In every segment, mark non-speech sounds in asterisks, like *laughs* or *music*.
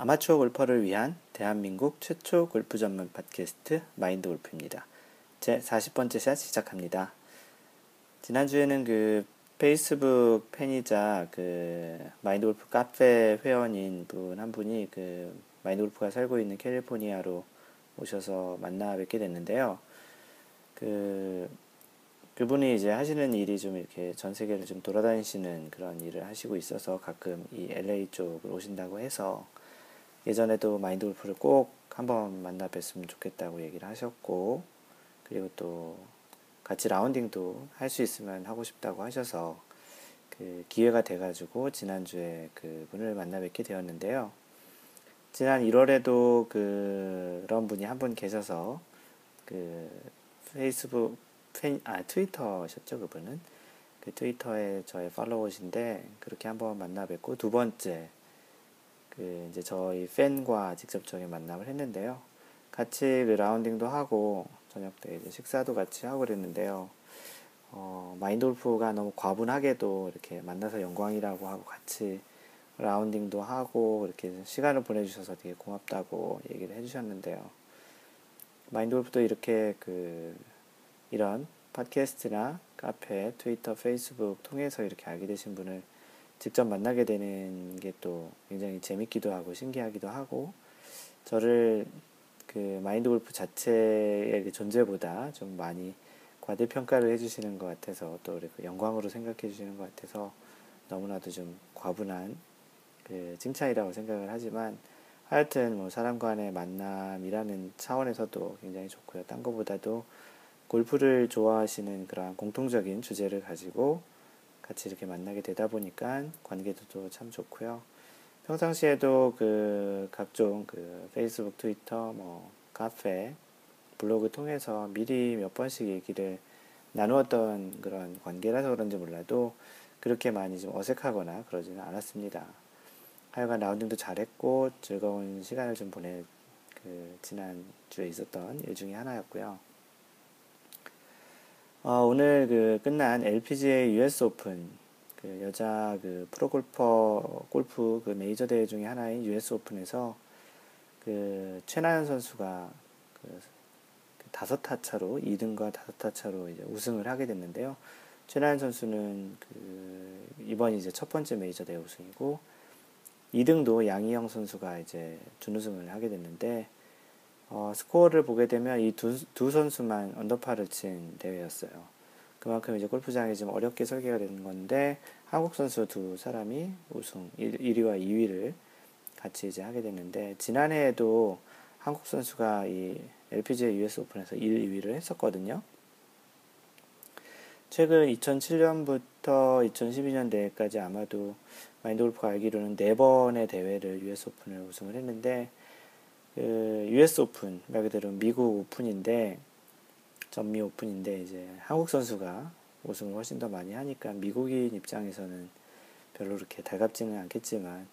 아마추어 골퍼를 위한 대한민국 최초 골프 전문 팟캐스트 마인드 골프입니다. 제 40번째 샷 시작합니다. 지난주에는 그 페이스북 팬이자 그 마인드 골프 카페 회원인 분 한 분이 그 마인드 골프가 살고 있는 캘리포니아로 오셔서 만나 뵙게 됐는데요. 그 그분이 이제 하시는 일이 좀 이렇게 전 세계를 좀 돌아다니시는 그런 일을 하시고 있어서 가끔 이 LA 쪽을 오신다고 해서 예전에도 마인드 골프를 꼭 한번 만나 뵀으면 좋겠다고 얘기를 하셨고, 그리고 또 같이 라운딩도 할 수 있으면 하고 싶다고 하셔서 그 기회가 돼가지고 지난주에 그 분을 만나 뵙게 되었는데요. 지난 1월에도 그 그런 분이 한 분 계셔서 그 페이스북 팬, 아, 트위터셨죠, 그분은. 그 트위터에 저의 팔로워신데 그렇게 한번 만나 뵙고 두 번째 그 이제 저희 팬과 직접적인 만남을 했는데요. 같이 그 라운딩도 하고 저녁 때 이제 식사도 같이 하고 그랬는데요. 어, 마인돌프가 너무 과분하게도 이렇게 만나서 영광이라고 하고 같이 라운딩도 하고 이렇게 시간을 보내주셔서 되게 고맙다고 얘기를 해주셨는데요. 마인돌프도 이렇게 그 이런 팟캐스트나 카페, 트위터, 페이스북 통해서 이렇게 알게 되신 분을 직접 만나게 되는 게 또 굉장히 재밌기도 하고 신기하기도 하고 저를 그 마인드 골프 자체의 그 존재보다 좀 많이 과대평가를 해주시는 것 같아서 또그 영광으로 생각해 주시는 것 같아서 너무나도 좀 과분한 그 칭찬이라고 생각을 하지만 하여튼 뭐 사람 간의 만남이라는 차원에서도 굉장히 좋고요. 딴 것보다도 골프를 좋아하시는 그러한 공통적인 주제를 가지고 같이 이렇게 만나게 되다 보니까 관계도 참 좋고요. 평상시에도 그 각종 그 페이스북, 트위터, 뭐 카페, 블로그 통해서 미리 몇 번씩 얘기를 나누었던 그런 관계라서 그런지 몰라도 그렇게 많이 좀 어색하거나 그러지는 않았습니다. 하여간 라운딩도 잘했고 즐거운 시간을 좀 보내 그 지난 주에 있었던 일 중에 하나였고요. 어, 오늘 그 끝난 LPGA US 오픈 그 여자 그 프로골퍼 골프 그 메이저 대회 중에 하나인 US 오픈에서 그 최나연 선수가 그, 그 다섯 타 차로 2등과 다섯 타 차로 이제 우승을 하게 됐는데요. 최나연 선수는 그 이번 이제 첫 번째 메이저 대회 우승이고 2등도 양희영 선수가 이제 준우승을 하게 됐는데 어, 스코어를 보게 되면 이 두 두 선수만 언더파를 친 대회였어요. 그만큼 이제 골프장이 좀 어렵게 설계가 되는 건데 한국 선수 두 사람이 우승 1, 1위와 2위를 같이 이제 하게 됐는데 지난해에도 한국 선수가 이 LPGA US 오픈에서 1, 2위를 했었거든요. 최근 2007년부터 2012년 대회까지 아마도 마인드 골프가 알기로는 4번의 대회를 US 오픈을 우승을 했는데 그 US 오픈 말 그대로 미국 오픈인데 전미 오픈인데 이제 한국 선수가 우승을 훨씬 더 많이 하니까 미국인 입장에서는 별로 그렇게 달갑지는 않겠지만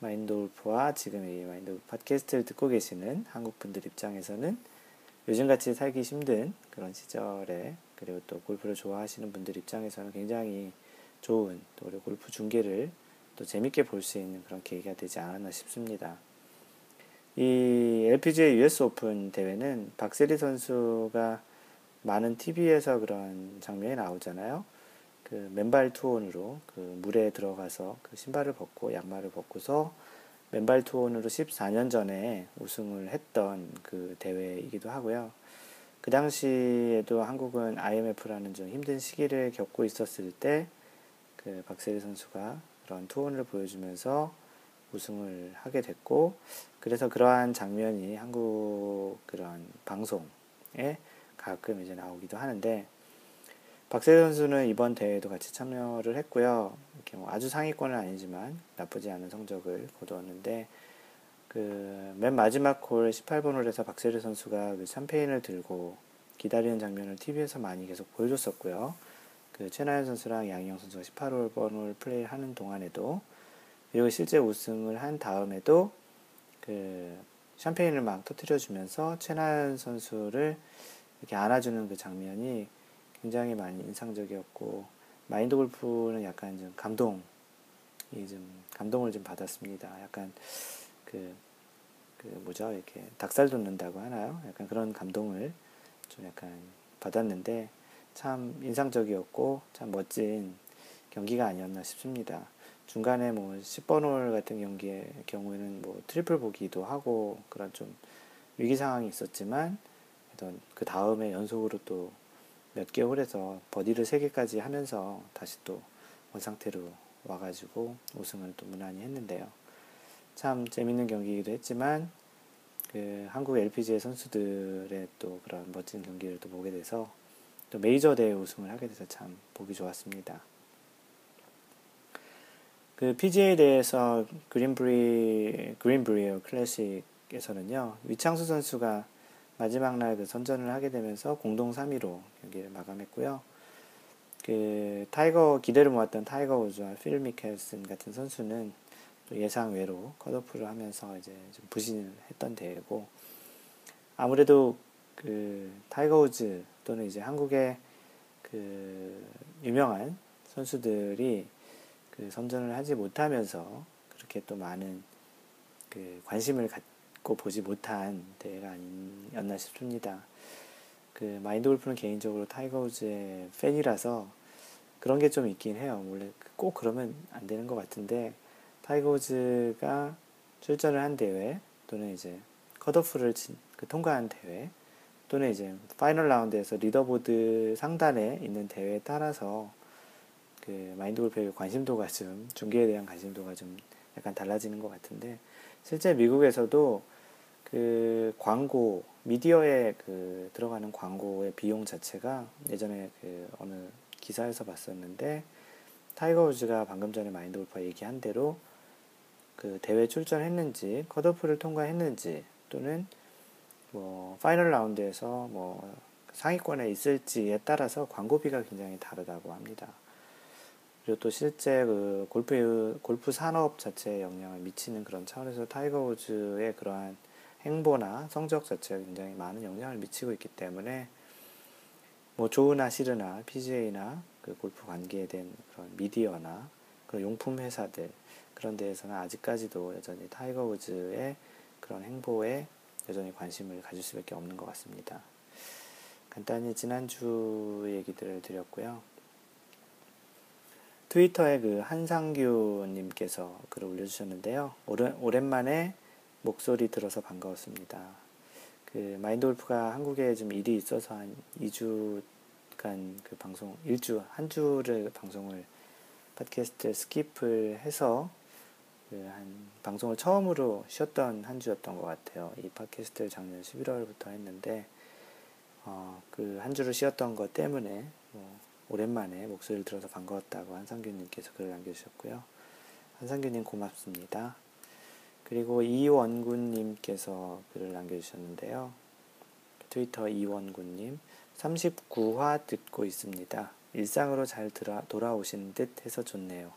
마인돌프와 지금 이 마인돌프 팟캐스트를 듣고 계시는 한국 분들 입장에서는 요즘같이 살기 힘든 그런 시절에 그리고 또 골프를 좋아하시는 분들 입장에서는 굉장히 좋은 또 우리 골프 중계를 또 재밌게 볼 수 있는 그런 계기가 되지 않았나 싶습니다. 이 LPGA US 오픈 대회는 박세리 선수가 많은 TV에서 그런 장면이 나오잖아요. 그 맨발 투혼으로 그 물에 들어가서 그 신발을 벗고 양말을 벗고서 맨발 투혼으로 14년 전에 우승을 했던 그 대회이기도 하고요. 그 당시에도 한국은 IMF라는 좀 힘든 시기를 겪고 있었을 때 그 박세리 선수가 그런 투혼을 보여주면서 우승을 하게 됐고 그래서 그러한 장면이 한국 그런 방송에 가끔 이제 나오기도 하는데 박세 선수는 이번 대회도 같이 참여를 했고요. 이렇게 뭐 아주 상위권은 아니지만 나쁘지 않은 성적을 거두었는데 그 맨 마지막 홀 18번 홀에서 박세리 선수가 그 샴페인을 들고 기다리는 장면을 TV에서 많이 계속 보여줬었고요. 그 최나연 선수랑 양희영 선수가 18홀 번홀 플레이하는 동안에도 그리고 실제 우승을 한 다음에도 그 샴페인을 막 터트려 주면서 최나연 선수를 이렇게 안아주는 그 장면이 굉장히 많이 인상적이었고 마인드 골프는 약간 좀 감동, 좀 감동을 좀 받았습니다. 약간 그, 그 뭐죠 이렇게 닭살 돋는다고 하나요? 약간 그런 감동을 좀 약간 받았는데 참 인상적이었고 참 멋진 경기가 아니었나 싶습니다. 중간에 뭐 10번 홀 같은 경기의 경우에는 뭐 트리플 보기도 하고 그런 좀 위기 상황이 있었지만 그 다음에 연속으로 또 몇 개 홀에서 버디를 3개까지 하면서 다시 또 원상태로 와가지고 우승을 또 무난히 했는데요. 참 재밌는 경기이기도 했지만 그 한국 LPGA 선수들의 또 그런 멋진 경기를 또 보게 돼서 또 메이저 대회 우승을 하게 돼서 참 보기 좋았습니다. 그 PGA에 대해서 그린브리 그린브리어 클래식에서는요 위창수 선수가 마지막 날 그 선전을 하게 되면서 공동 3위로 경기를 마감했고요. 그 타이거 기대를 모았던 타이거 우즈와 필 미켈슨 같은 선수는 또 예상 외로 컷오프를 하면서 이제 좀 부진을 했던 대회고 아무래도 그 타이거 우즈 또는 이제 한국의 그 유명한 선수들이 그 선전을 하지 못하면서 그렇게 또 많은 그 관심을 갖고 보지 못한 대회가 아니었나 싶습니다. 그 마인드 골프는 개인적으로 타이거 우즈의 팬이라서 그런 게 좀 있긴 해요. 원래 꼭 그러면 안 되는 것 같은데 타이거 우즈가 출전을 한 대회 또는 이제 컷오프를 그 통과한 대회 또는 이제 파이널 라운드에서 리더보드 상단에 있는 대회에 따라서 그 마인드 골프의 관심도가 좀 중계에 대한 관심도가 좀 약간 달라지는 것 같은데 실제 미국에서도 그 광고 미디어에 그 들어가는 광고의 비용 자체가 예전에 그 어느 기사에서 봤었는데 타이거 우즈가 방금 전에 마인드 골프가 얘기한 대로 그 대회 출전했는지 컷오프를 통과했는지 또는 뭐 파이널 라운드에서 뭐 상위권에 있을지에 따라서 광고비가 굉장히 다르다고 합니다. 그리고 또 실제 그 골프 골프 산업 자체에 영향을 미치는 그런 차원에서 타이거 우즈의 그러한 행보나 성적 자체가 굉장히 많은 영향을 미치고 있기 때문에 뭐 좋으나 싫으나 PGA나 그 골프 관계에 대한 그런 미디어나 그런 용품 회사들 그런 데에서는 아직까지도 여전히 타이거 우즈의 그런 행보에 여전히 관심을 가질 수밖에 없는 것 같습니다. 간단히 지난주 얘기들을 드렸고요. 트위터에 그 한상규님께서 글을 올려주셨는데요. 오랜, 오랜만에 목소리 들어서 반가웠습니다. 그 마인드 골프가 한국에 좀 일이 있어서 한 2주간 그 방송, 1주, 한 주를 방송을 팟캐스트 skip을 해서 그 한 방송을 처음으로 쉬었던 한 주였던 것 같아요. 이 팟캐스트를 작년 11월부터 했는데 어, 그 한 주를 쉬었던 것 때문에 뭐 오랜만에 목소리를 들어서 반가웠다고 한상규님께서 글을 남겨주셨고요. 한상규님 고맙습니다. 그리고 이원군님께서 글을 남겨주셨는데요. 트위터 이원군님 39화 듣고 있습니다. 일상으로 잘 돌아오신 듯 해서 좋네요.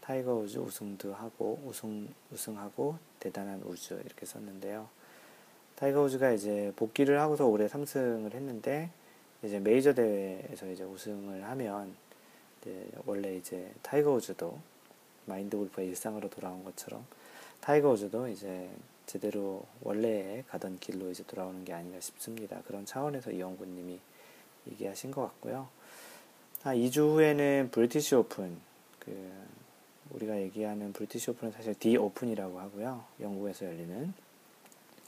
타이거 우즈 우승도 하고 우승 우승하고 대단한 우즈 이렇게 썼는데요. 타이거 우즈가 이제 복귀를 하고서 올해 3승을 했는데 이제 메이저 대회에서 이제 우승을 하면 이제 원래 이제 타이거 우즈도 마인드 골프의 일상으로 돌아온 것처럼 타이거 우즈도 이제 제대로 원래 가던 길로 이제 돌아오는 게 아닌가 싶습니다. 그런 차원에서 이영구님이 얘기하신 것 같고요. 아, 2주 후에는 브리티시 오픈 그 우리가 얘기하는 브리티시 오픈은 사실 디 오픈이라고 하고요. 영국에서 열리는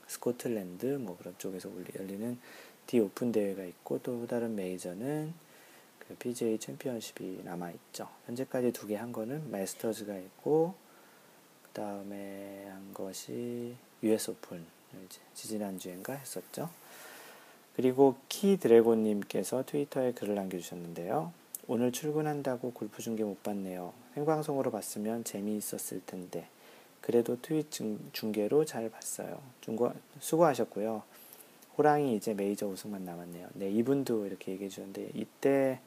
스코틀랜드 뭐 그런 쪽에서 열리는 디 오픈 대회가 있고 또 다른 메이저는 그 PGA 챔피언십이 남아 있죠. 현재까지 두 개 한 거는 마스터즈가 있고 그 다음에 한 것이 US 오픈 지지난주엔가 했었죠. 그리고 키 드래곤님께서 트위터에 글을 남겨주셨는데요. 오늘 출근한다고 골프 중계 못 봤네요. 생방송으로 봤으면 재미있었을 텐데. 그래도 트윗 중계로 잘 봤어요. 중고, 수고하셨고요. 호랑이 이제 메이저 우승만 남았네요. 네, 이분도 이렇게 얘기해 주셨는데, 이때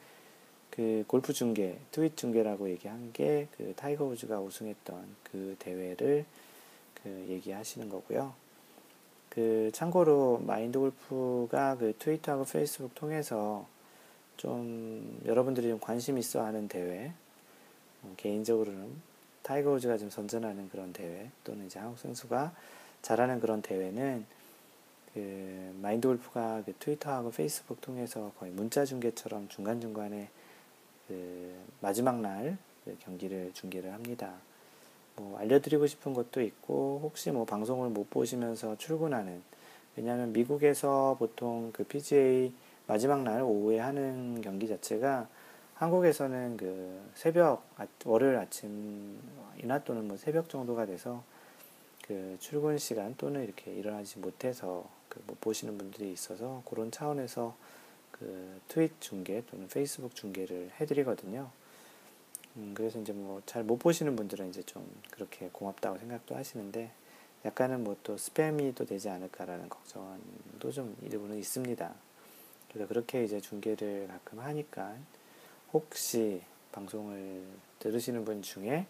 그 골프 중계, 트윗 중계라고 얘기한 게 그 타이거 우즈가 우승했던 그 대회를 그 얘기하시는 거고요. 그 참고로 마인드 골프가 그 트위터하고 페이스북 통해서 좀 여러분들이 좀 관심 있어 하는 대회, 어, 개인적으로는 타이거 우즈가 좀 선전하는 그런 대회 또는 이제 한국 선수가 잘하는 그런 대회는 그 마인드 골프가 그 트위터하고 페이스북 통해서 거의 문자 중계처럼 중간 중간에 그 마지막 날 그 경기를 중계를 합니다. 뭐 알려드리고 싶은 것도 있고 혹시 뭐 방송을 못 보시면서 출근하는 왜냐하면 미국에서 보통 그 PGA 마지막 날 오후에 하는 경기 자체가 한국에서는 그 새벽 월요일 아침이나 또는 뭐 새벽 정도가 돼서 그 출근 시간 또는 이렇게 일어나지 못해서 그 못 보시는 분들이 있어서 그런 차원에서 그 트윗 중계 또는 페이스북 중계를 해드리거든요. 음, 그래서 이제 뭐 잘 못 보시는 분들은 이제 좀 그렇게 고맙다고 생각도 하시는데 약간은 뭐 또 스팸이 또 되지 않을까라는 걱정도 좀 일부는 있습니다. 그래서 그렇게 이제 중계를 가끔 하니까 혹시 방송을 들으시는 분 중에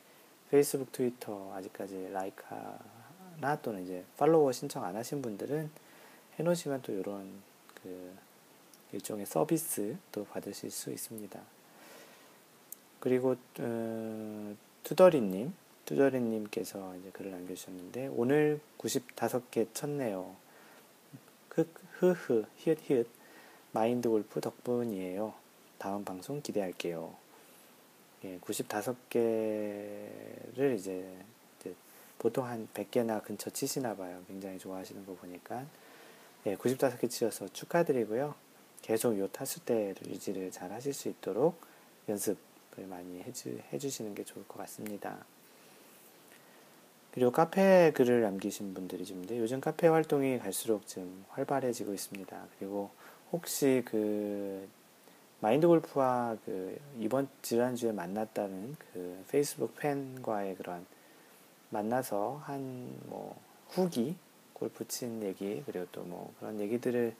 페이스북, 트위터 아직까지 라이크 나 또는 이제 팔로워 신청 안 하신 분들은 해놓으시면 또 이런 그 일종의 서비스도 받으실 수 있습니다. 그리고 어, 투더리님, 투더리님께서 이제 글을 남겨주셨는데 오늘 95개 쳤네요. 흐흐 히읗 히읗 마인드 골프 덕분이에요. 다음 방송 기대할게요. 예, 95개를 이제, 이제 보통 한 100개나 근처 치시나 봐요. 굉장히 좋아하시는 거 보니까. 예, 95개 치셔서 축하드리고요. 계속 요 타수대를 유지를 잘 하실 수 있도록 연습을 많이 해주, 해주시는 게 좋을 것 같습니다. 그리고 카페 글을 남기신 분들이 좀 있는데 요즘 카페 활동이 갈수록 좀 활발해지고 있습니다. 그리고 혹시 그 마인드 골프와 그 이번 지난주에 만났다는 그 페이스북 팬과의 그런 만나서 한 뭐 후기 골프 친 얘기 그리고 또 뭐 그런 얘기들을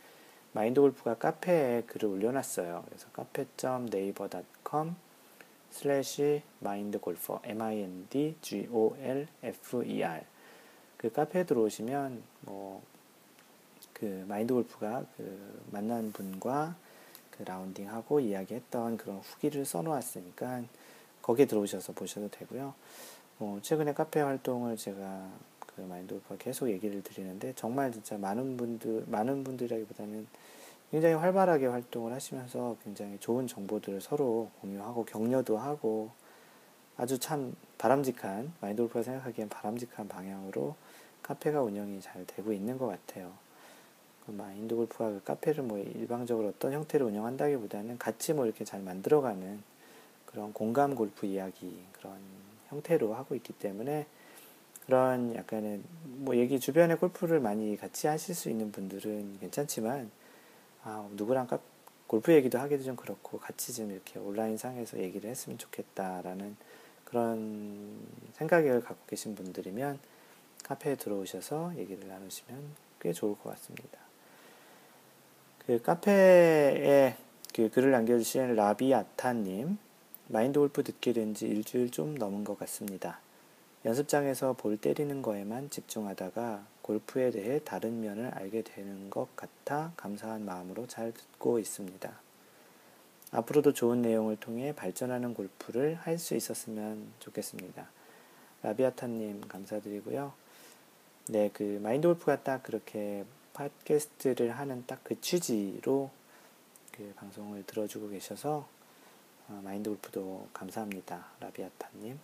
마인드 골프가 카페에 글을 올려놨어요. 그래서 카페.naver.com slash 마인드 골퍼 m-i-n-d g-o-l-f-e-r 그 카페에 들어오시면 뭐 그 마인드 골프가 그 만난 분과 그 라운딩하고 이야기했던 그런 후기를 써놓았으니까 거기에 들어오셔서 보셔도 되고요. 뭐 최근에 카페 활동을 제가 그 마인드 골프가 계속 얘기를 드리는데 정말 진짜 많은 분들 많은 분들이라기보다는 굉장히 활발하게 활동을 하시면서 굉장히 좋은 정보들을 서로 공유하고 격려도 하고 아주 참 바람직한 마인드 골프가 생각하기엔 바람직한 방향으로 카페가 운영이 잘 되고 있는 것 같아요. 그 마인드 골프가 그 카페를 뭐 일방적으로 어떤 형태로 운영한다기보다는 같이 뭐 이렇게 잘 만들어가는 그런 공감 골프 이야기 그런 형태로 하고 있기 때문에 그런 약간의 뭐 얘기 주변에 골프를 많이 같이 하실 수 있는 분들은 괜찮지만 아 누구랑 카, 골프 얘기도 하기도 좀 그렇고 같이 좀 이렇게 온라인 상에서 얘기를 했으면 좋겠다라는 그런 생각을 갖고 계신 분들이면 카페에 들어오셔서 얘기를 나누시면 꽤 좋을 것 같습니다. 그 카페에 그 글을 남겨주신 라비아타님 마인드 골프 듣게 된 지 일주일 좀 넘은 것 같습니다. 연습장에서 볼 때리는 거에만 집중하다가 골프에 대해 다른 면을 알게 되는 것 같아 감사한 마음으로 잘 듣고 있습니다. 앞으로도 좋은 내용을 통해 발전하는 골프를 할 수 있었으면 좋겠습니다. 라비아타님 감사드리고요. 네, 그 마인드 골프가 딱 그렇게 팟캐스트를 하는 딱 그 취지로 그 방송을 들어주고 계셔서 어, 마인드 골프도 감사합니다. 라비아타님.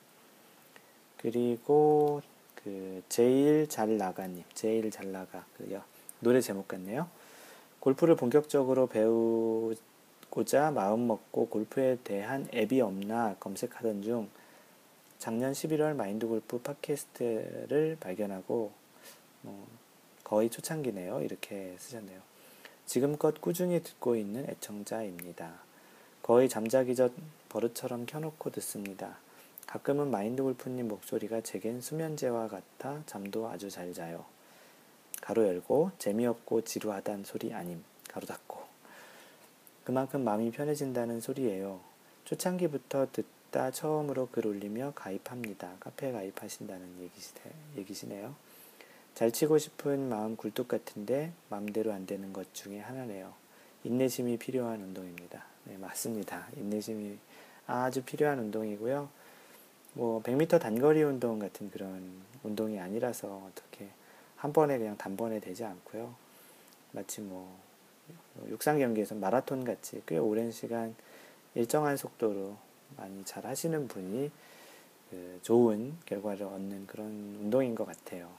그리고 그 제일 잘 나가님, 제일 잘 나가 그 노래 제목 같네요. 골프를 본격적으로 배우고자 마음 먹고 골프에 대한 앱이 없나 검색하던 중 작년 11월 마인드 골프 팟캐스트를 발견하고 뭐 거의 초창기네요. 이렇게 쓰셨네요. 지금껏 꾸준히 듣고 있는 애청자입니다. 거의 잠자기 전 버릇처럼 켜놓고 듣습니다. 가끔은 마인드 골프님 목소리가 제겐 수면제와 같아 잠도 아주 잘 자요. 가로 열고 재미없고 지루하단 소리 아님. 가로 닫고. 그만큼 마음이 편해진다는 소리예요. 초창기부터 듣다 처음으로 글 올리며 가입합니다. 카페에 가입하신다는 얘기시네요. 잘 치고 싶은 마음 굴뚝 같은데 마음대로 안 되는 것 중에 하나네요. 인내심이 필요한 운동입니다. 네, 맞습니다. 인내심이 아주 필요한 운동이고요. 뭐 100m 단거리 운동 같은 그런 운동이 아니라서 어떻게 한 번에 그냥 단번에 되지 않고요. 마치 뭐 육상 경기에서 마라톤 같이 꽤 오랜 시간 일정한 속도로 많이 잘 하시는 분이 그 좋은 결과를 얻는 그런 운동인 것 같아요.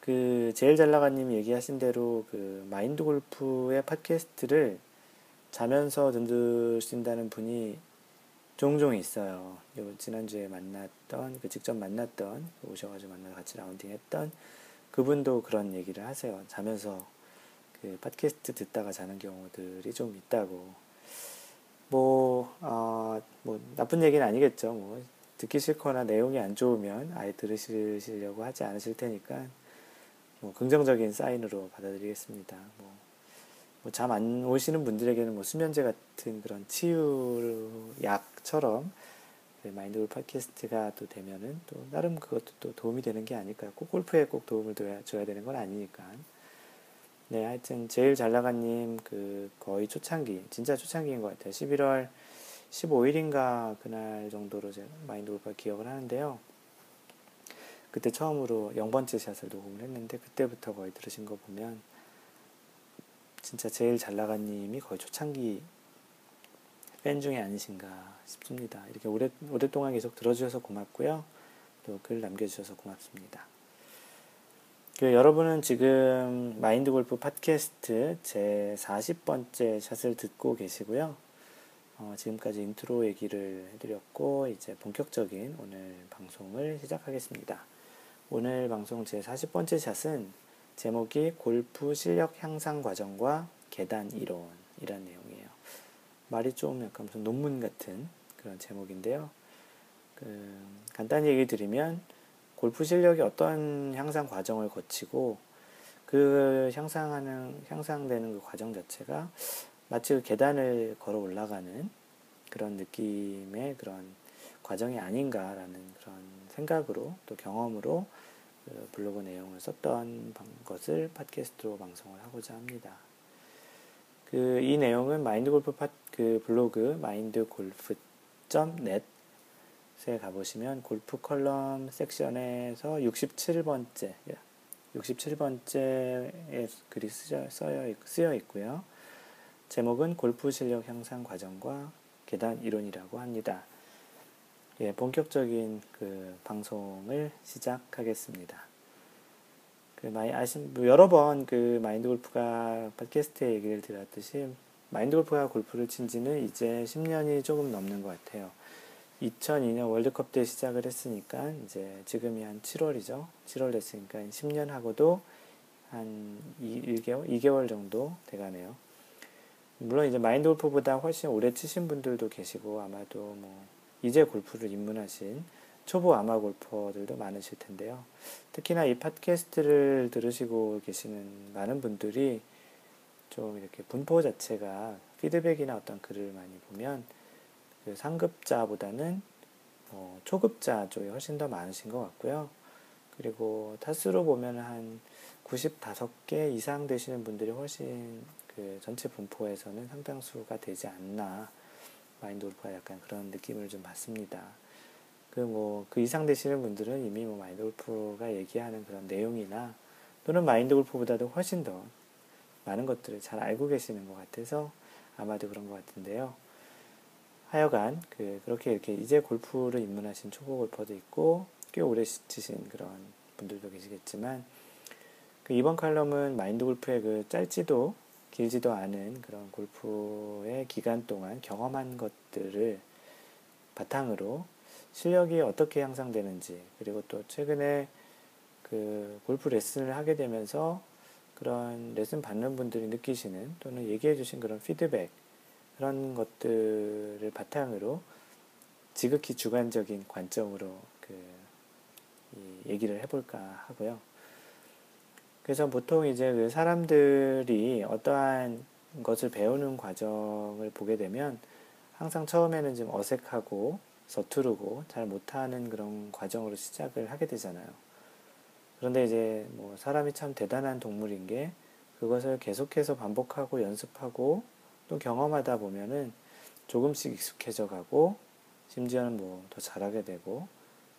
그 제일 잘 나가님 얘기하신 대로 그 마인드 골프의 팟캐스트를 자면서 듣는다는 분이 종종 있어요. 요 지난주에 만났던 그 직접 만났던 그 오셔가지고 만나서 같이 라운딩 했던 그분도 그런 얘기를 하세요. 자면서 그 팟캐스트 듣다가 자는 경우들이 좀 있다고. 뭐, 어, 뭐 나쁜 얘기는 아니겠죠. 뭐 듣기 싫거나 내용이 안 좋으면 아예 들으시려고 하지 않으실 테니까 뭐 긍정적인 사인으로 받아들이겠습니다. 뭐, 뭐 잠 안 오시는 분들에게는 뭐 수면제 같은 그런 치유약처럼 그 마인드골 팟캐스트가 또 되면은 또 나름 그것도 또 도움이 되는 게 아닐까요? 꼭 골프에 꼭 도움을 줘야, 줘야 되는 건 아니니까. 네, 하여튼 제일 잘 나간님 그 거의 초창기, 진짜 초창기인 것 같아요. 11월 15일인가 그날 정도로 제가 마인드 골프 기억을 하는데요. 그때 처음으로 0번째 샷을 녹음을 했는데 그때부터 거의 들으신 거 보면 진짜 제일 잘 나간 님이 거의 초창기 팬 중에 아니신가 싶습니다. 이렇게 오래, 오랫동안 계속 들어주셔서 고맙고요. 또 글 남겨주셔서 고맙습니다. 그 여러분은 지금 마인드 골프 팟캐스트 제 40번째 샷을 듣고 계시고요. 어, 지금까지 인트로 얘기를 해드렸고, 이제 본격적인 오늘 방송을 시작하겠습니다. 오늘 방송 제 40번째 샷은 제목이 골프 실력 향상 과정과 계단 이론이라는 내용이에요. 말이 좀 약간 무슨 논문 같은 그런 제목인데요. 그 간단히 얘기 드리면 골프 실력이 어떤 향상 과정을 거치고 그 향상하는 향상되는 그 과정 자체가 마치 그 계단을 걸어 올라가는 그런 느낌의 그런 과정이 아닌가라는 그런 생각으로 또 경험으로 그 블로그 내용을 썼던 것을 팟캐스트로 방송을 하고자 합니다. 그 이 내용은 마인드 골프 팟, 그 블로그 마인드 골프 .net에 가보시면 골프 컬럼 섹션에서 67번째 67번째에 글이 쓰여, 쓰여 있고요. 제목은 골프 실력 향상 과정과 계단 이론이라고 합니다. 예, 본격적인 그 방송을 시작하겠습니다. 그 많이 아신 뭐 여러 번 그 마인드 골프가 팟캐스트에 얘기를 드렸듯이 마인드 골프가 골프를 친 지는 이제 10년이 조금 넘는 것 같아요. 2002년 월드컵 때 시작을 했으니까 이제 지금이 한 7월이죠. 7월 됐으니까 10년 하고도 한 2, 1개월, 2개월 정도 돼가네요. 물론 이제 마인드 골프보다 훨씬 오래 치신 분들도 계시고 아마도 뭐 이제 골프를 입문하신 초보 아마 골퍼들도 많으실 텐데요. 특히나 이 팟캐스트를 들으시고 계시는 많은 분들이 좀 이렇게 분포 자체가 피드백이나 어떤 글을 많이 보면 그 상급자보다는 어, 초급자 쪽이 훨씬 더 많으신 것 같고요. 그리고 타수로 보면 한 95개 이상 되시는 분들이 훨씬 그 전체 분포에서는 상당수가 되지 않나 마인드 골프가 약간 그런 느낌을 좀 받습니다. 그 뭐, 그 이상 되시는 분들은 이미 뭐 마인드 골프가 얘기하는 그런 내용이나 또는 마인드 골프보다도 훨씬 더 많은 것들을 잘 알고 계시는 것 같아서 아마도 그런 것 같은데요. 하여간, 그, 그렇게 이렇게 이제 골프를 입문하신 초보 골퍼도 있고, 꽤 오래 치신 그런 분들도 계시겠지만, 그 이번 칼럼은 마인드 골프의 그 짧지도 길지도 않은 그런 골프의 기간 동안 경험한 것들을 바탕으로 실력이 어떻게 향상되는지 그리고 또 최근에 그 골프 레슨을 하게 되면서 그런 레슨 받는 분들이 느끼시는 또는 얘기해 주신 그런 피드백 그런 것들을 바탕으로 지극히 주관적인 관점으로 그 얘기를 해볼까 하고요. 그래서 보통 이제 그 사람들이 어떠한 것을 배우는 과정을 보게 되면 항상 처음에는 좀 어색하고 서투르고 잘 못하는 그런 과정으로 시작을 하게 되잖아요. 그런데 이제 뭐 사람이 참 대단한 동물인 게 그것을 계속해서 반복하고 연습하고 또 경험하다 보면은 조금씩 익숙해져 가고 심지어는 뭐 더 잘하게 되고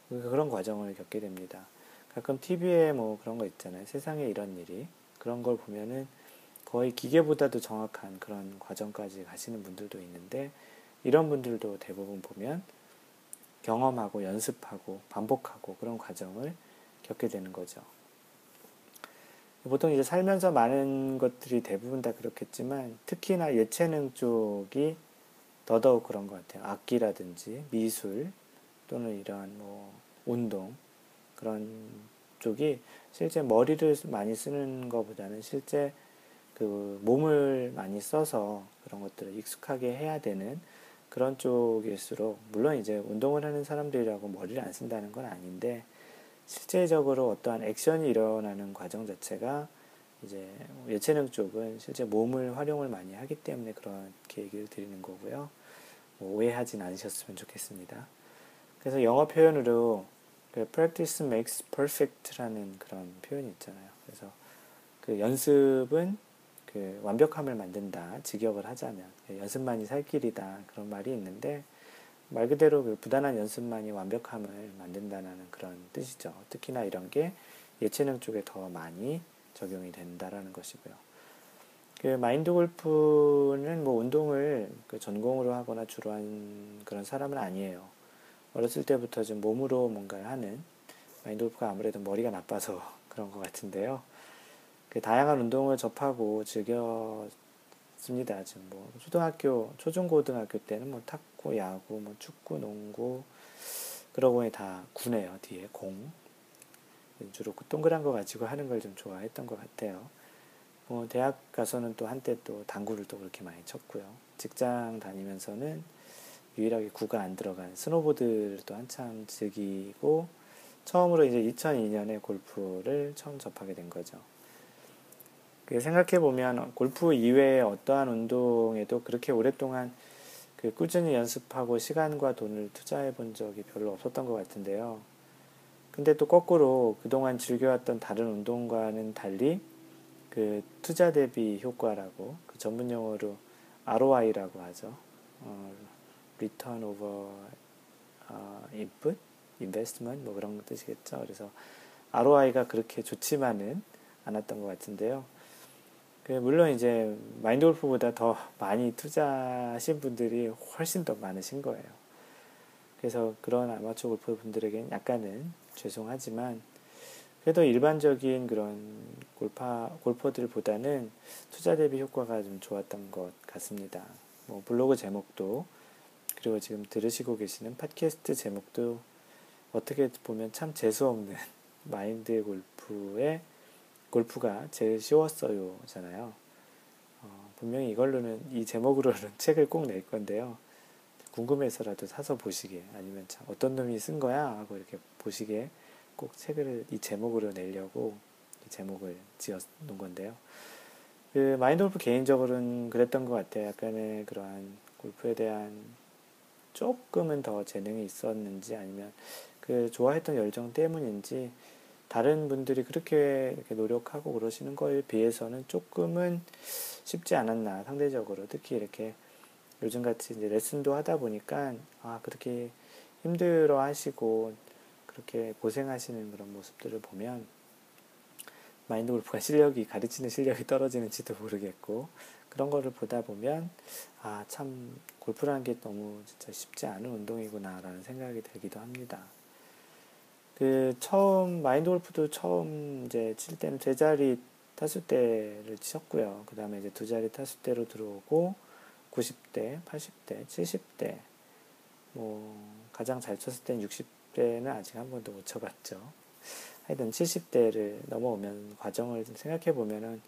그런 과정을 겪게 됩니다. 가끔 TV에 뭐 그런 거 있잖아요. 세상에 이런 일이 그런 걸 보면은 거의 기계보다도 정확한 그런 과정까지 가시는 분들도 있는데 이런 분들도 대부분 보면 경험하고 연습하고 반복하고 그런 과정을 겪게 되는 거죠. 보통 이제 살면서 많은 것들이 대부분 다 그렇겠지만 특히나 예체능 쪽이 더더욱 그런 것 같아요. 악기라든지 미술 또는 이러한 뭐 운동 그런 쪽이 실제 머리를 많이 쓰는 것보다는 실제 그 몸을 많이 써서 그런 것들을 익숙하게 해야 되는 그런 쪽일수록 물론 이제 운동을 하는 사람들이라고 머리를 안 쓴다는 건 아닌데 실제적으로 어떠한 액션이 일어나는 과정 자체가 이제 예체능 쪽은 실제 몸을 활용을 많이 하기 때문에 그렇게 얘기를 드리는 거고요. 뭐 오해하진 않으셨으면 좋겠습니다. 그래서 영어 표현으로 그 practice makes perfect라는 그런 표현이 있잖아요. 그래서 그 연습은 그 완벽함을 만든다. 직역을 하자면 연습만이 살 길이다. 그런 말이 있는데 말 그대로 그 부단한 연습만이 완벽함을 만든다는 그런 뜻이죠. 특히나 이런 게 예체능 쪽에 더 많이 적용이 된다라는 것이고요. 그 마인드 골프는 뭐 운동을 그 전공으로 하거나 주로 한 그런 사람은 아니에요. 어렸을 때부터 좀 몸으로 뭔가를 하는 마인드 골프가 아무래도 머리가 나빠서 *laughs* 그런 것 같은데요. 그 다양한 운동을 접하고 즐겼습니다. 지금 뭐 초등학교, 초중고등학교 때는 뭐 탁구, 야구, 뭐 축구, 농구 그러고 다 구네요. 뒤에 공. 주로 그 동그란 거 가지고 하는 걸 좀 좋아했던 것 같아요. 뭐 대학 가서는 또 한때 또 당구를 또 그렇게 많이 쳤고요. 직장 다니면서는 유일하게 구가 안 들어간 스노보드를 또 한참 즐기고 처음으로 이제 2002년에 골프를 처음 접하게 된 거죠. 생각해 보면 골프 이외의 어떠한 운동에도 그렇게 오랫동안 그 꾸준히 연습하고 시간과 돈을 투자해 본 적이 별로 없었던 것 같은데요. 근데 또 거꾸로 그동안 즐겨왔던 다른 운동과는 달리 그 투자 대비 효과라고 그 전문 용어로 ROI라고 하죠. 어, Return over 어, Input, Investment 뭐 그런 뜻이겠죠. 그래서 ROI가 그렇게 좋지만은 않았던 것 같은데요. 그 물론 이제 마인드 골프보다 더 많이 투자하신 분들이 훨씬 더 많으신 거예요. 그래서 그런 아마추어 골퍼 분들에게는 약간은 죄송하지만 그래도 일반적인 그런 골파, 골퍼들보다는 투자 대비 효과가 좀 좋았던 것 같습니다. 뭐 블로그 제목도 그리고 지금 들으시고 계시는 팟캐스트 제목도 어떻게 보면 참 재수없는 *laughs* 마인드 골프의 골프가 제일 쉬웠어요 잖아요. 어, 분명히 이걸로는 이 제목으로는 *laughs* 책을 꼭 낼 건데요. 궁금해서라도 사서 보시게 아니면 참 어떤 놈이 쓴 거야 하고 이렇게 보시게 꼭 책을 이 제목으로 내려고 이 제목을 지어 놓은 건데요. 그 마인드 골프 개인적으로는 그랬던 것 같아요. 약간의 그러한 골프에 대한 조금은 더 재능이 있었는지 아니면 그 좋아했던 열정 때문인지 다른 분들이 그렇게 노력하고 그러시는 거에 비해서는 조금은 쉽지 않았나 상대적으로. 특히 이렇게 요즘같이 이제 레슨도 하다 보니까 아 그렇게 힘들어 하시고 그렇게 고생하시는 그런 모습들을 보면 마인드 골프가 실력이 가르치는 실력이 떨어지는지도 모르겠고 그런 거를 보다 보면 아 참 골프라는 게 너무 진짜 쉽지 않은 운동이구나라는 생각이 들기도 합니다. 그 처음 마인드 골프도 처음 이제 칠 때는 세 자리 타수 대를 치셨고요. 그 다음에 이제 두 자리 타수 대로 들어오고 90대, 80대, 70대, 뭐, 가장 잘 쳤을 땐 60대는 아직 한 번도 못 쳐봤죠. 하여튼 70대를 넘어오면 과정을 생각해 보면은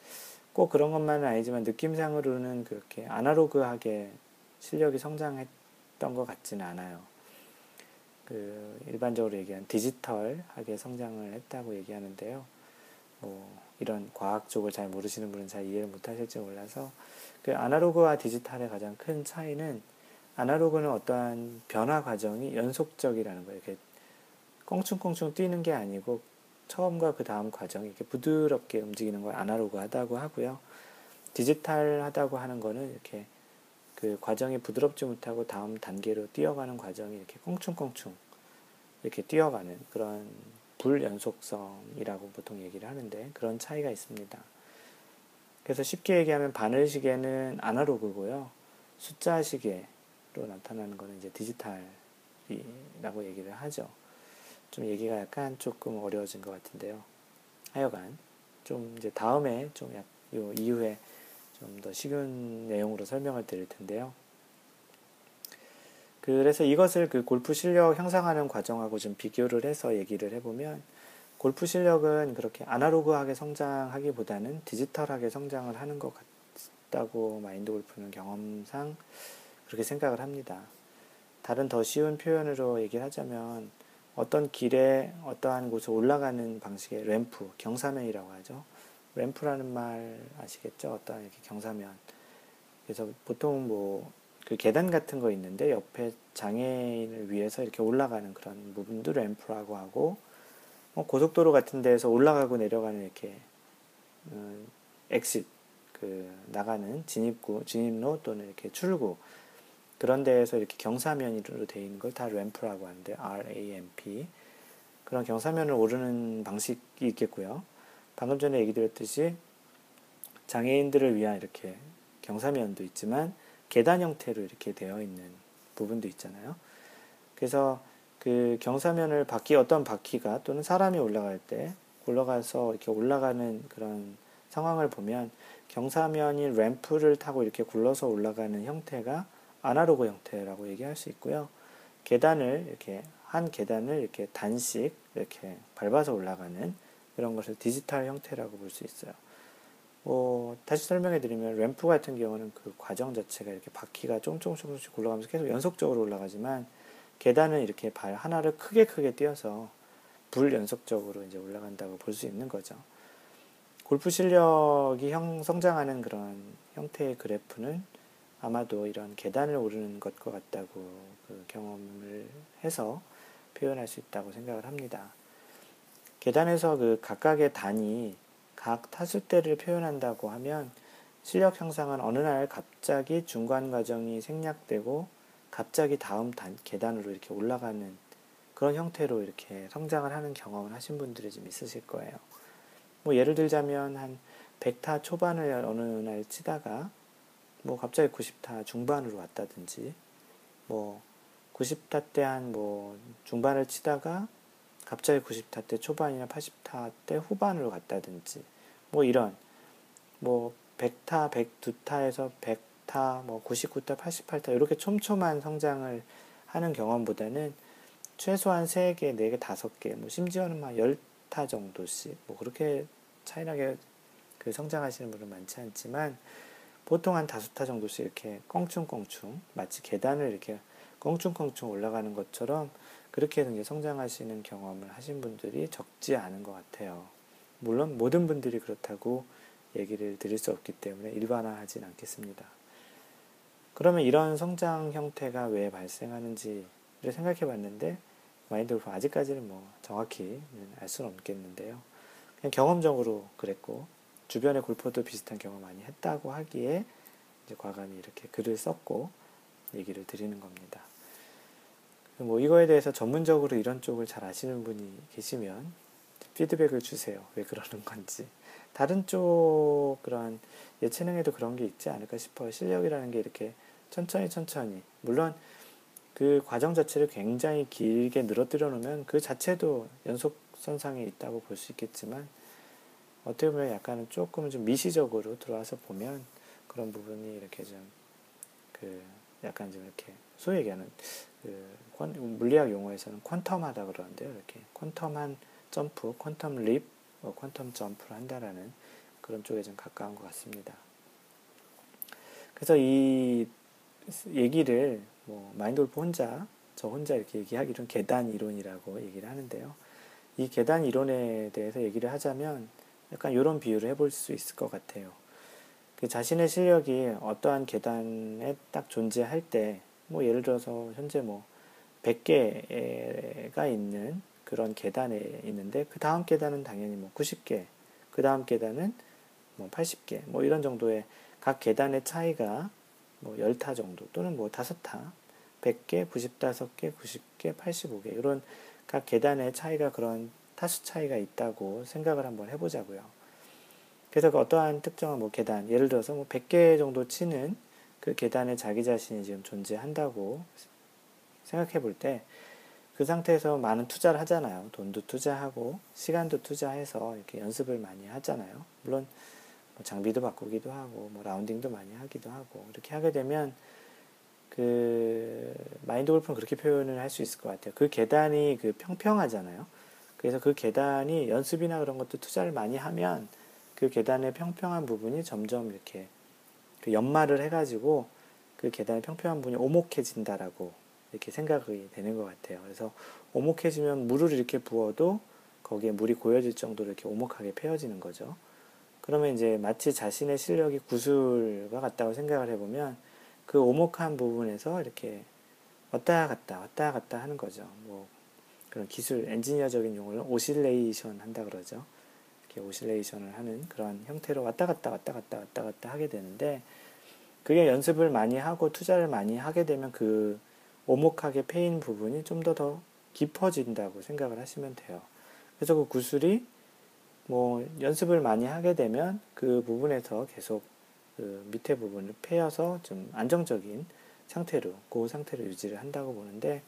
꼭 그런 것만은 아니지만 느낌상으로는 그렇게 아날로그하게 실력이 성장했던 것 같지는 않아요. 그 일반적으로 얘기한 디지털하게 성장을 했다고 얘기하는데요. 뭐 이런 과학 쪽을 잘 모르시는 분은 잘 이해를 못 하실지 몰라서 그 아날로그와 디지털의 가장 큰 차이는 아날로그는 어떠한 변화 과정이 연속적이라는 거예요. 이렇게 껑충껑충 뛰는 게 아니고 처음과 그 다음 과정이 이렇게 부드럽게 움직이는 걸 아날로그 하다고 하고요. 디지털 하다고 하는 거는 이렇게 그 과정이 부드럽지 못하고 다음 단계로 뛰어가는 과정이 이렇게 껑충껑충 이렇게 뛰어가는 그런 불연속성이라고 보통 얘기를 하는데 그런 차이가 있습니다. 그래서 쉽게 얘기하면 바늘 시계는 아날로그고요. 숫자 시계로 나타나는 거는 이제 디지털이라고 얘기를 하죠. 좀 얘기가 약간 조금 어려워진 것 같은데요. 하여간 좀 이제 다음에 좀 약, 요 이후에 좀 더 쉬운 내용으로 설명을 드릴 텐데요. 그래서 이것을 그 골프 실력 향상하는 과정하고 좀 비교를 해서 얘기를 해보면 골프 실력은 그렇게 아날로그하게 성장하기보다는 디지털하게 성장을 하는 것 같다고 마인드 골프는 경험상 그렇게 생각을 합니다. 다른 더 쉬운 표현으로 얘기를 하자면 어떤 길에 어떠한 곳에 올라가는 방식의 램프, 경사면이라고 하죠. 램프라는 말 아시겠죠? 어떠한 이렇게 경사면. 그래서 보통 뭐 그 계단 같은 거 있는데 옆에 장애인을 위해서 이렇게 올라가는 그런 부분도 램프라고 하고 뭐 고속도로 같은 데에서 올라가고 내려가는 이렇게 음, 엑sit 그 나가는 진입구 진입로 또는 이렇게 출구 그런 데에서 이렇게 경사면으로 되어 있는 걸 다 램프라고 하는데 R-A-M-P 그런 경사면을 오르는 방식이 있겠고요. 방금 전에 얘기 드렸듯이 장애인들을 위한 이렇게 경사면도 있지만 계단 형태로 이렇게 되어 있는 부분도 있잖아요. 그래서 그 경사면을 바퀴 어떤 바퀴가 또는 사람이 올라갈 때 올라가서 이렇게 올라가는 그런 상황을 보면 경사면이 램프를 타고 이렇게 굴러서 올라가는 형태가 아날로그 형태라고 얘기할 수 있고요. 계단을 이렇게 한 계단을 이렇게 단씩 이렇게 밟아서 올라가는 그런 것을 디지털 형태라고 볼 수 있어요. 뭐 다시 설명해 드리면 램프 같은 경우는 그 과정 자체가 이렇게 바퀴가 조금씩 굴러가면서 계속 연속적으로 올라가지만 계단은 이렇게 발 하나를 크게 크게 띄어서 불연속적으로 이제 올라간다고 볼 수 있는 거죠. 골프 실력이 형, 성장하는 그런 형태의 그래프는 아마도 이런 계단을 오르는 것과 같다고 그 경험을 해서 표현할 수 있다고 생각을 합니다. 계단에서 그 각각의 단이 각 타수대를 표현한다고 하면 실력 향상은 어느 날 갑자기 중간 과정이 생략되고 갑자기 다음 단, 계단으로 이렇게 올라가는 그런 형태로 이렇게 성장을 하는 경험을 하신 분들이 좀 있으실 거예요. 뭐 예를 들자면 한 100타 초반을 어느 날 치다가 뭐 갑자기 90타 중반으로 왔다든지 뭐 90타 때 한 뭐 중반을 치다가 갑자기 90타 때 초반이나 80타 때 후반으로 갔다든지 뭐 이런 뭐 100타, 102타에서 100타, 뭐 99타, 88타 이렇게 촘촘한 성장을 하는 경험보다는 최소한 3개, 4개, 5개, 뭐 심지어는 막 10타 정도씩 뭐 그렇게 차이나게 그 성장하시는 분은 많지 않지만 보통 한 다섯 타 정도씩 이렇게 껑충껑충 마치 계단을 이렇게 껑충껑충 올라가는 것처럼 그렇게 이제 성장하시는 경험을 하신 분들이 적지 않은 것 같아요. 물론 모든 분들이 그렇다고 얘기를 드릴 수 없기 때문에 일반화하진 않겠습니다. 그러면 이런 성장 형태가 왜 발생하는지를 생각해 봤는데 마인드 골프 아직까지는 뭐 정확히 알 수는 없겠는데요. 그냥 경험적으로 그랬고 주변의 골퍼도 비슷한 경험 많이 했다고 하기에 이제 과감히 이렇게 글을 썼고 얘기를 드리는 겁니다. 뭐 이거에 대해서 전문적으로 이런 쪽을 잘 아시는 분이 계시면 피드백을 주세요. 왜 그러는 건지. 다른 쪽 그런 예체능에도 그런 게 있지 않을까 싶어요. 실력이라는 게 이렇게 천천히 천천히. 물론 그 과정 자체를 굉장히 길게 늘어뜨려 놓으면 그 자체도 연속선상에 있다고 볼 수 있겠지만 어떻게 보면 약간은 조금은 좀 미시적으로 들어와서 보면 그런 부분이 이렇게 좀 그 약간 좀 이렇게 소위 얘기하는 그 물리학 용어에서는 퀀텀하다 그러는데요. 이렇게 퀀텀한 점프, 퀀텀 립, 어, 퀀텀 점프를 한다라는 그런 쪽에 좀 가까운 것 같습니다. 그래서 이 얘기를 뭐 마인드 골프 혼자 저 혼자 이렇게 얘기하기로는 계단 이론이라고 얘기를 하는데요. 이 계단 이론에 대해서 얘기를 하자면 약간 이런 비유를 해볼 수 있을 것 같아요. 그 자신의 실력이 어떠한 계단에 딱 존재할 때, 뭐 예를 들어서 현재 뭐 100개가 있는 그런 계단에 있는데 그 다음 계단은 당연히 뭐 90개, 그 다음 계단은 뭐 80개, 뭐 이런 정도의 각 계단의 차이가 뭐 10타 정도 또는 뭐 5타, 100개, 95개, 90개, 85개 이런 각 계단의 차이가 그런 타수 차이가 있다고 생각을 한번 해보자고요. 그래서 그 어떠한 특정한 뭐 계단, 예를 들어서 뭐 100개 정도 치는 그 계단에 자기 자신이 지금 존재한다고 생각해 볼 때 그 상태에서 많은 투자를 하잖아요. 돈도 투자하고 시간도 투자해서 이렇게 연습을 많이 하잖아요. 물론 뭐 장비도 바꾸기도 하고 뭐 라운딩도 많이 하기도 하고 이렇게 하게 되면 그 마인드 골프는 그렇게 표현을 할 수 있을 것 같아요. 그 계단이 그 평평하잖아요. 그래서 그 계단이 연습이나 그런 것도 투자를 많이 하면 그 계단의 평평한 부분이 점점 이렇게 그 연마를 해가지고 그 계단의 평평한 부분이 오목해진다라고 이렇게 생각이 되는 것 같아요. 그래서 오목해지면 물을 이렇게 부어도 거기에 물이 고여질 정도로 이렇게 오목하게 패여지는 거죠. 그러면 이제 마치 자신의 실력이 구슬과 같다고 생각을 해보면 그 오목한 부분에서 이렇게 왔다 갔다 왔다 갔다 하는 거죠. 뭐 그런 기술 엔지니어적인 용어를 오실레이션 한다 그러죠. 이렇게 오실레이션을 하는 그런 형태로 왔다 갔다 왔다 갔다 왔다 갔다 하게 되는데 그게 연습을 많이 하고 투자를 많이 하게 되면 그 오목하게 패인 부분이 좀 더더 깊어진다고 생각을 하시면 돼요. 그래서 그 구슬이 뭐 연습을 많이 하게 되면 그 부분에서 계속 그 밑에 부분을 패여서 좀 안정적인 상태로 그 상태로 유지를 한다고 보는데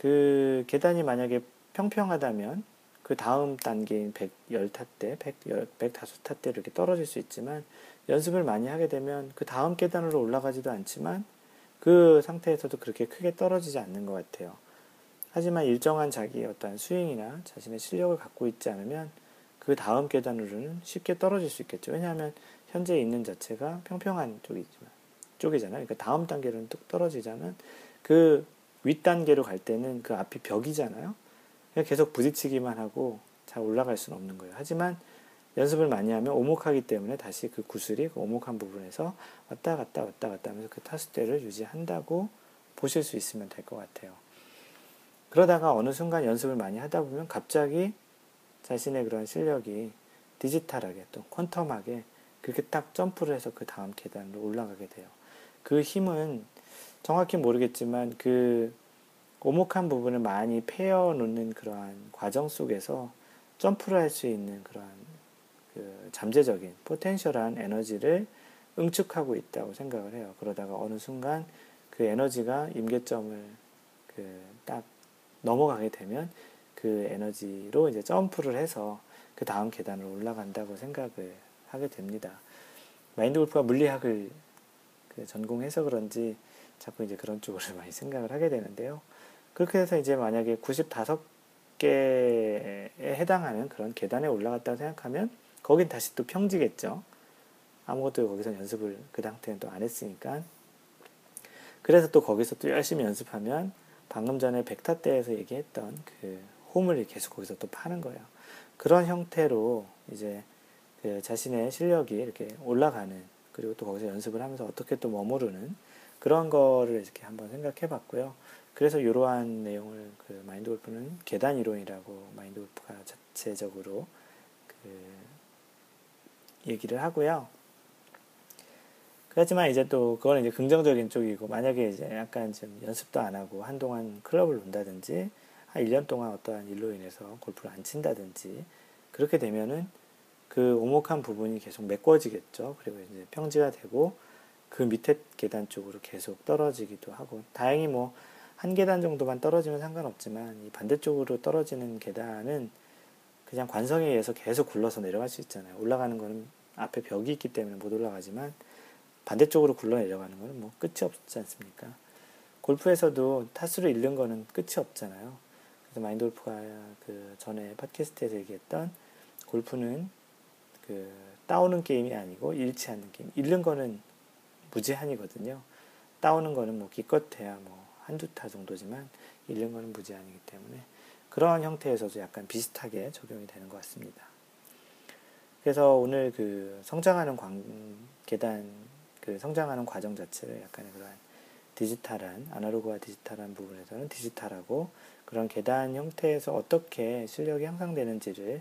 그 계단이 만약에 평평하다면 그 다음 단계인 110타 때, 100, 105타 때 이렇게 떨어질 수 있지만 연습을 많이 하게 되면 그 다음 계단으로 올라가지도 않지만 그 상태에서도 그렇게 크게 떨어지지 않는 것 같아요. 하지만 일정한 자기의 어떤 스윙이나 자신의 실력을 갖고 있지 않으면 그 다음 계단으로는 쉽게 떨어질 수 있겠죠. 왜냐하면 현재 있는 자체가 평평한 쪽이지만 쪽이잖아요. 그러니까 다음 단계로는 뚝 떨어지자면 그 윗단계로 갈 때는 그 앞이 벽이잖아요. 계속 부딪히기만 하고 잘 올라갈 수는 없는 거예요. 하지만 연습을 많이 하면 오목하기 때문에 다시 그 구슬이 그 오목한 부분에서 왔다 갔다 왔다 갔다 하면서 그 타수대를 유지한다고 보실 수 있으면 될 것 같아요. 그러다가 어느 순간 연습을 많이 하다 보면 갑자기 자신의 그런 실력이 디지털하게 또 퀀텀하게 그렇게 딱 점프를 해서 그 다음 계단으로 올라가게 돼요. 그 힘은 정확히 모르겠지만 그 오목한 부분을 많이 패어 놓는 그러한 과정 속에서 점프를 할 수 있는 그러한 그 잠재적인 포텐셜한 에너지를 응축하고 있다고 생각을 해요. 그러다가 어느 순간 그 에너지가 임계점을 그 딱 넘어가게 되면 그 에너지로 이제 점프를 해서 그 다음 계단을 올라간다고 생각을 하게 됩니다. 마인드 골프가 물리학을 그 전공해서 그런지 자꾸 이제 그런 쪽으로 *laughs* 많이 생각을 하게 되는데요. 그렇게 해서 이제 만약에 95개에 해당하는 그런 계단에 올라갔다고 생각하면 거긴 다시 또 평지겠죠. 아무것도 거기서 연습을 그 상태는 또 안 했으니까. 그래서 또 거기서 또 열심히 연습하면 방금 전에 백타 때에서 얘기했던 그 홈을 계속 거기서 또 파는 거예요. 그런 형태로 이제 그 자신의 실력이 이렇게 올라가는 그리고 또 거기서 연습을 하면서 어떻게 또 머무르는 그런 거를 이렇게 한번 생각해 봤고요. 그래서 이러한 내용을 그 마인드 골프는 계단 이론이라고 마인드 골프가 자체적으로 그 얘기를 하고요. 그렇지만 이제 또 그거는 이제 긍정적인 쪽이고 만약에 이제 약간 좀 연습도 안 하고 한동안 클럽을 논다든지 한 1년 동안 어떠한 일로 인해서 골프를 안 친다든지 그렇게 되면은 그 오목한 부분이 계속 메꿔지겠죠. 그리고 이제 평지가 되고 그 밑에 계단 쪽으로 계속 떨어지기도 하고 다행히 뭐 한 계단 정도만 떨어지면 상관없지만 이 반대쪽으로 떨어지는 계단은 그냥 관성에 의해서 계속 굴러서 내려갈 수 있잖아요. 올라가는 거는 앞에 벽이 있기 때문에 못 올라가지만 반대쪽으로 굴러 내려가는 거는 뭐 끝이 없지 않습니까? 골프에서도 타수를 잃는 거는 끝이 없잖아요. 그래서 마인드 골프가 그 전에 팟캐스트에서 얘기했던 골프는 그 따오는 게임이 아니고 잃지 않는 게임. 잃는 거는 무제한이거든요. 따오는 거는 뭐 기껏해야 뭐 한두 타 정도지만 잃는 거는 무제한이기 때문에 그런 형태에서도 약간 비슷하게 적용이 되는 것 같습니다. 그래서 오늘 그 성장하는 광, 계단, 그 성장하는 과정 자체를 약간의 그런 디지털한, 아날로그와 디지털한 부분에서는 디지털하고 그런 계단 형태에서 어떻게 실력이 향상되는지를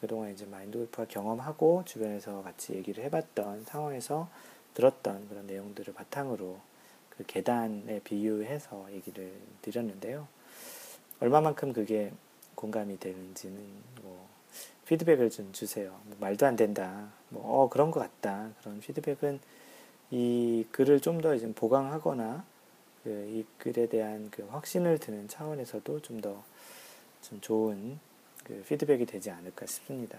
그동안 이제 마인드 골프가 경험하고 주변에서 같이 얘기를 해봤던 상황에서 들었던 그런 내용들을 바탕으로 그 계단에 비유해서 얘기를 드렸는데요. 얼마만큼 그게 공감이 되는지는 뭐 피드백을 좀 주세요. 뭐 말도 안 된다. 뭐, 어, 그런 것 같다. 그런 피드백은 이 글을 좀 더 이제 보강하거나 그 이 글에 대한 그 확신을 드는 차원에서도 좀 더좀 좀 좋은 그 피드백이 되지 않을까 싶습니다.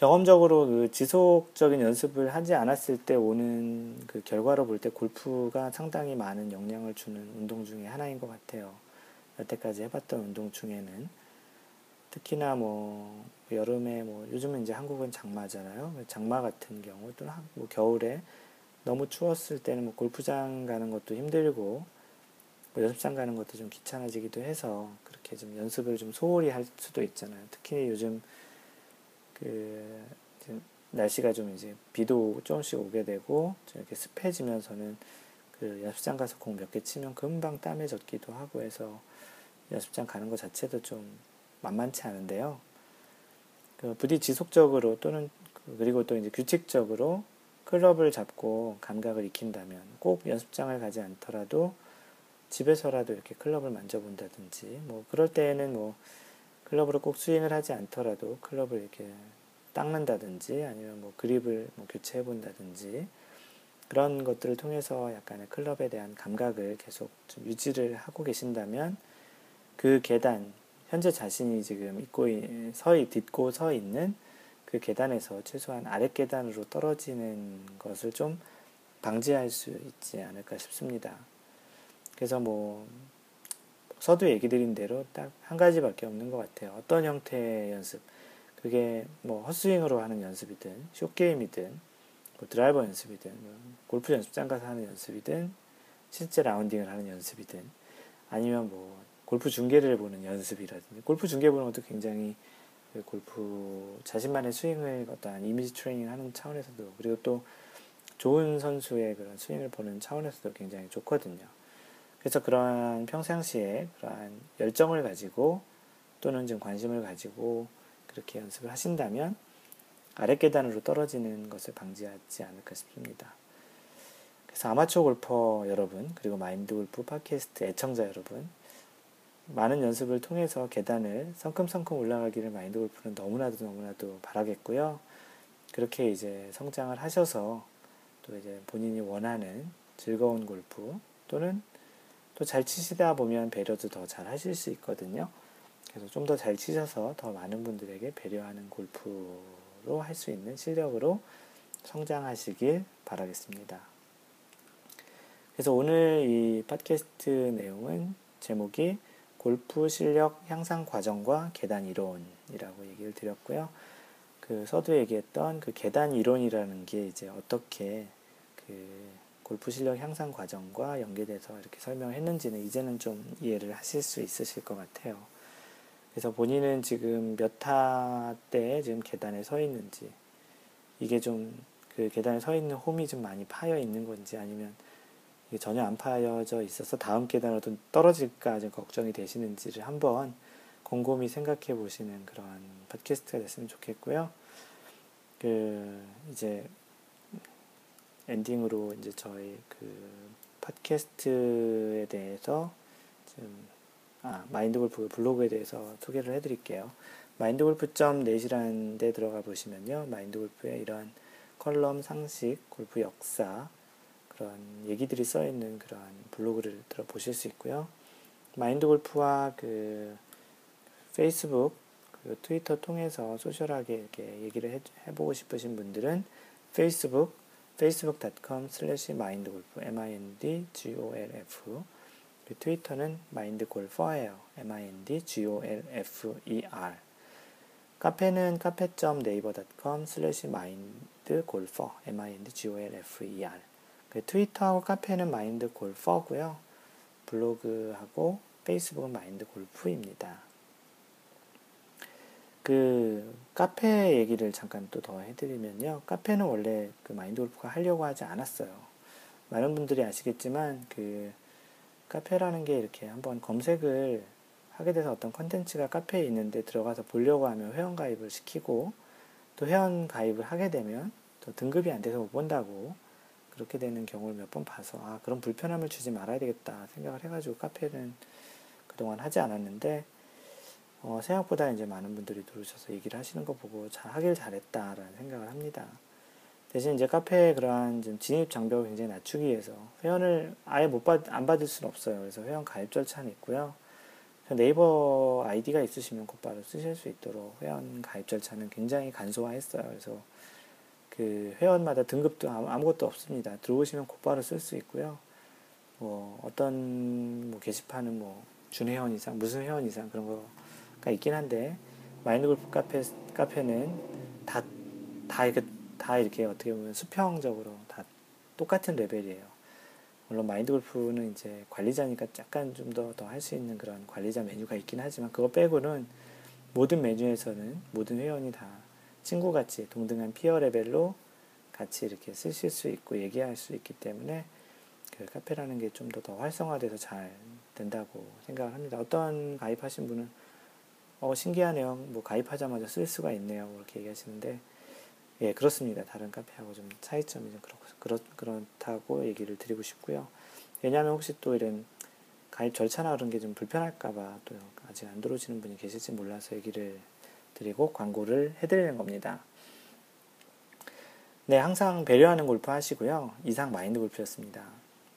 경험적으로 그 지속적인 연습을 하지 않았을 때 오는 그 결과로 볼 때 골프가 상당히 많은 영향을 주는 운동 중에 하나인 것 같아요. 여태까지 해봤던 운동 중에는 특히나 뭐 여름에 뭐 요즘은 이제 한국은 장마잖아요. 장마 같은 경우 또는 뭐 겨울에 너무 추웠을 때는 뭐 골프장 가는 것도 힘들고 뭐 연습장 가는 것도 좀 귀찮아지기도 해서 그렇게 좀 연습을 좀 소홀히 할 수도 있잖아요. 특히 요즘 그 날씨가 좀 이제 비도 조금씩 오게 되고 이렇게 습해지면서는 그 연습장 가서 공 몇 개 치면 금방 땀에 젖기도 하고 해서 연습장 가는 것 자체도 좀 만만치 않은데요. 그 부디 지속적으로 또는 그 그리고 또 이제 규칙적으로 클럽을 잡고 감각을 익힌다면 꼭 연습장을 가지 않더라도 집에서라도 이렇게 클럽을 만져본다든지 뭐 그럴 때에는 뭐 클럽으로 꼭 스윙을 하지 않더라도 클럽을 이렇게 닦는다든지 아니면 뭐 그립을 뭐 교체해 본다든지 그런 것들을 통해서 약간의 클럽에 대한 감각을 계속 좀 유지를 하고 계신다면 그 계단 현재 자신이 지금 있고 서 딛고 서 있는 그 계단에서 최소한 아래 계단으로 떨어지는 것을 좀 방지할 수 있지 않을까 싶습니다. 그래서 뭐 서두 얘기 드린 대로 딱 한 가지밖에 없는 것 같아요. 어떤 형태의 연습. 그게 뭐 헛스윙으로 하는 연습이든, 쇼게임이든, 뭐 드라이버 연습이든, 뭐 골프 연습장 가서 하는 연습이든, 실제 라운딩을 하는 연습이든, 아니면 뭐 골프 중계를 보는 연습이라든지, 골프 중계 보는 것도 굉장히 그 골프 자신만의 스윙을 어떠한 이미지 트레이닝 하는 차원에서도, 그리고 또 좋은 선수의 그런 스윙을 보는 차원에서도 굉장히 좋거든요. 그래서 그러한 평상시에 그러한 열정을 가지고 또는 좀 관심을 가지고 그렇게 연습을 하신다면 아래 계단으로 떨어지는 것을 방지하지 않을까 싶습니다. 그래서 아마추어 골퍼 여러분 그리고 마인드 골프 팟캐스트 애청자 여러분 많은 연습을 통해서 계단을 성큼성큼 올라가기를 마인드 골프는 너무나도 너무나도 바라겠고요. 그렇게 이제 성장을 하셔서 또 이제 본인이 원하는 즐거운 골프 또는 또 잘 치시다 보면 배려도 더 잘 하실 수 있거든요. 그래서 좀 더 잘 치셔서 더 많은 분들에게 배려하는 골프로 할 수 있는 실력으로 성장하시길 바라겠습니다. 그래서 오늘 이 팟캐스트 내용은 제목이 골프 실력 향상 과정과 계단 이론이라고 얘기를 드렸고요. 그 서두 얘기했던 그 계단 이론이라는 게 이제 어떻게 그 골프 실력 향상 과정과 연계돼서 이렇게 설명을 했는지는 이제는 좀 이해를 하실 수 있으실 것 같아요. 그래서 본인은 지금 몇 타 때 지금 계단에 서 있는지, 이게 좀 그 계단에 서 있는 홈이 좀 많이 파여 있는 건지 아니면 전혀 안 파여져 있어서 다음 계단으로 떨어질까 좀 걱정이 되시는지를 한번 곰곰이 생각해 보시는 그런 팟캐스트가 됐으면 좋겠고요. 그 이제 엔딩으로 이제 저희 그 팟캐스트에 대해서 좀, 아, 마인드 골프 블로그에 대해서 소개를 해드릴게요. 마인드 골프.net이라는 데 들어가 보시면요. 마인드 골프의 이런 컬럼, 상식, 골프 역사, 그런 얘기들이 써 있는 그런 블로그를 들어보실 수 있고요. 마인드 골프와 그 페이스북, 그리고 트위터 통해서 social하게 이렇게 얘기를 해, 해보고 싶으신 분들은 페이스북, facebook.com slash mindgolf, m-i-n-d-g-o-l-f 트위터는 mindgolfer예요. m-i-n-d-g-o-l-f-e-r 카페는 카페.naver.com slash mindgolfer, m-i-n-d-g-o-l-f-e-r 트위터하고 카페는 mindgolfer고요. 블로그하고 페이스북은 mindgolf입니다. 그 카페 얘기를 잠깐 또 더 해드리면요. 카페는 원래 그 마인드 골프가 하려고 하지 않았어요. 많은 분들이 아시겠지만 그 카페라는 게 이렇게 한번 검색을 하게 돼서 어떤 컨텐츠가 카페에 있는데 들어가서 보려고 하면 회원 가입을 시키고 또 회원 가입을 하게 되면 또 등급이 안 돼서 못 본다고 그렇게 되는 경우를 몇 번 봐서 아 그런 불편함을 주지 말아야 되겠다 생각을 해가지고 카페는 그동안 하지 않았는데 어, 생각보다 이제 많은 분들이 들어오셔서 얘기를 하시는 거 보고 잘 하길 잘했다라는 생각을 합니다. 대신 이제 카페에 그러한 좀 진입 장벽을 굉장히 낮추기 위해서 회원을 아예 못 받, 안 받을 수는 없어요. 그래서 회원 가입 절차는 있고요. 네이버 아이디가 있으시면 곧바로 쓰실 수 있도록 회원 가입 절차는 굉장히 간소화했어요. 그래서 그 회원마다 등급도 아무것도 없습니다. 들어오시면 곧바로 쓸 수 있고요. 뭐 어떤 뭐 게시판은 뭐 준회원 이상, 무슨 회원 이상 그런 거 가 있긴 한데 마인드 골프 카페 카페는 다 다 이렇게 다 이렇게 어떻게 보면 수평적으로 다 똑같은 레벨이에요. 물론 마인드 골프는 이제 관리자니까 약간 좀 더 더 할 수 있는 그런 관리자 메뉴가 있긴 하지만 그거 빼고는 모든 메뉴에서는 모든 회원이 다 친구같이 동등한 peer 레벨로 같이 이렇게 쓰실 수 있고 얘기할 수 있기 때문에 그 카페라는 게 좀 더 더 활성화돼서 잘 된다고 생각을 합니다. 어떤 가입하신 분은 어 신기하네요. 뭐 가입하자마자 쓸 수가 있네요. 이렇게 얘기하시는데 예, 그렇습니다. 다른 카페하고 좀 차이점이 좀 그렇고, 그렇, 그렇 다고 얘기를 드리고 싶고요. 왜냐하면 혹시 또 이런 가입 절차나 그런 게 좀 불편할까봐 또 아직 안 들어오시는 분이 계실지 몰라서 얘기를 드리고 광고를 해드리는 겁니다. 네, 항상 배려하는 골프 하시고요. 이상 마인드 골프였습니다.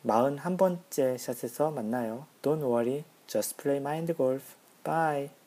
41번째 샷에서 만나요. Don't worry, just play mind golf. Bye.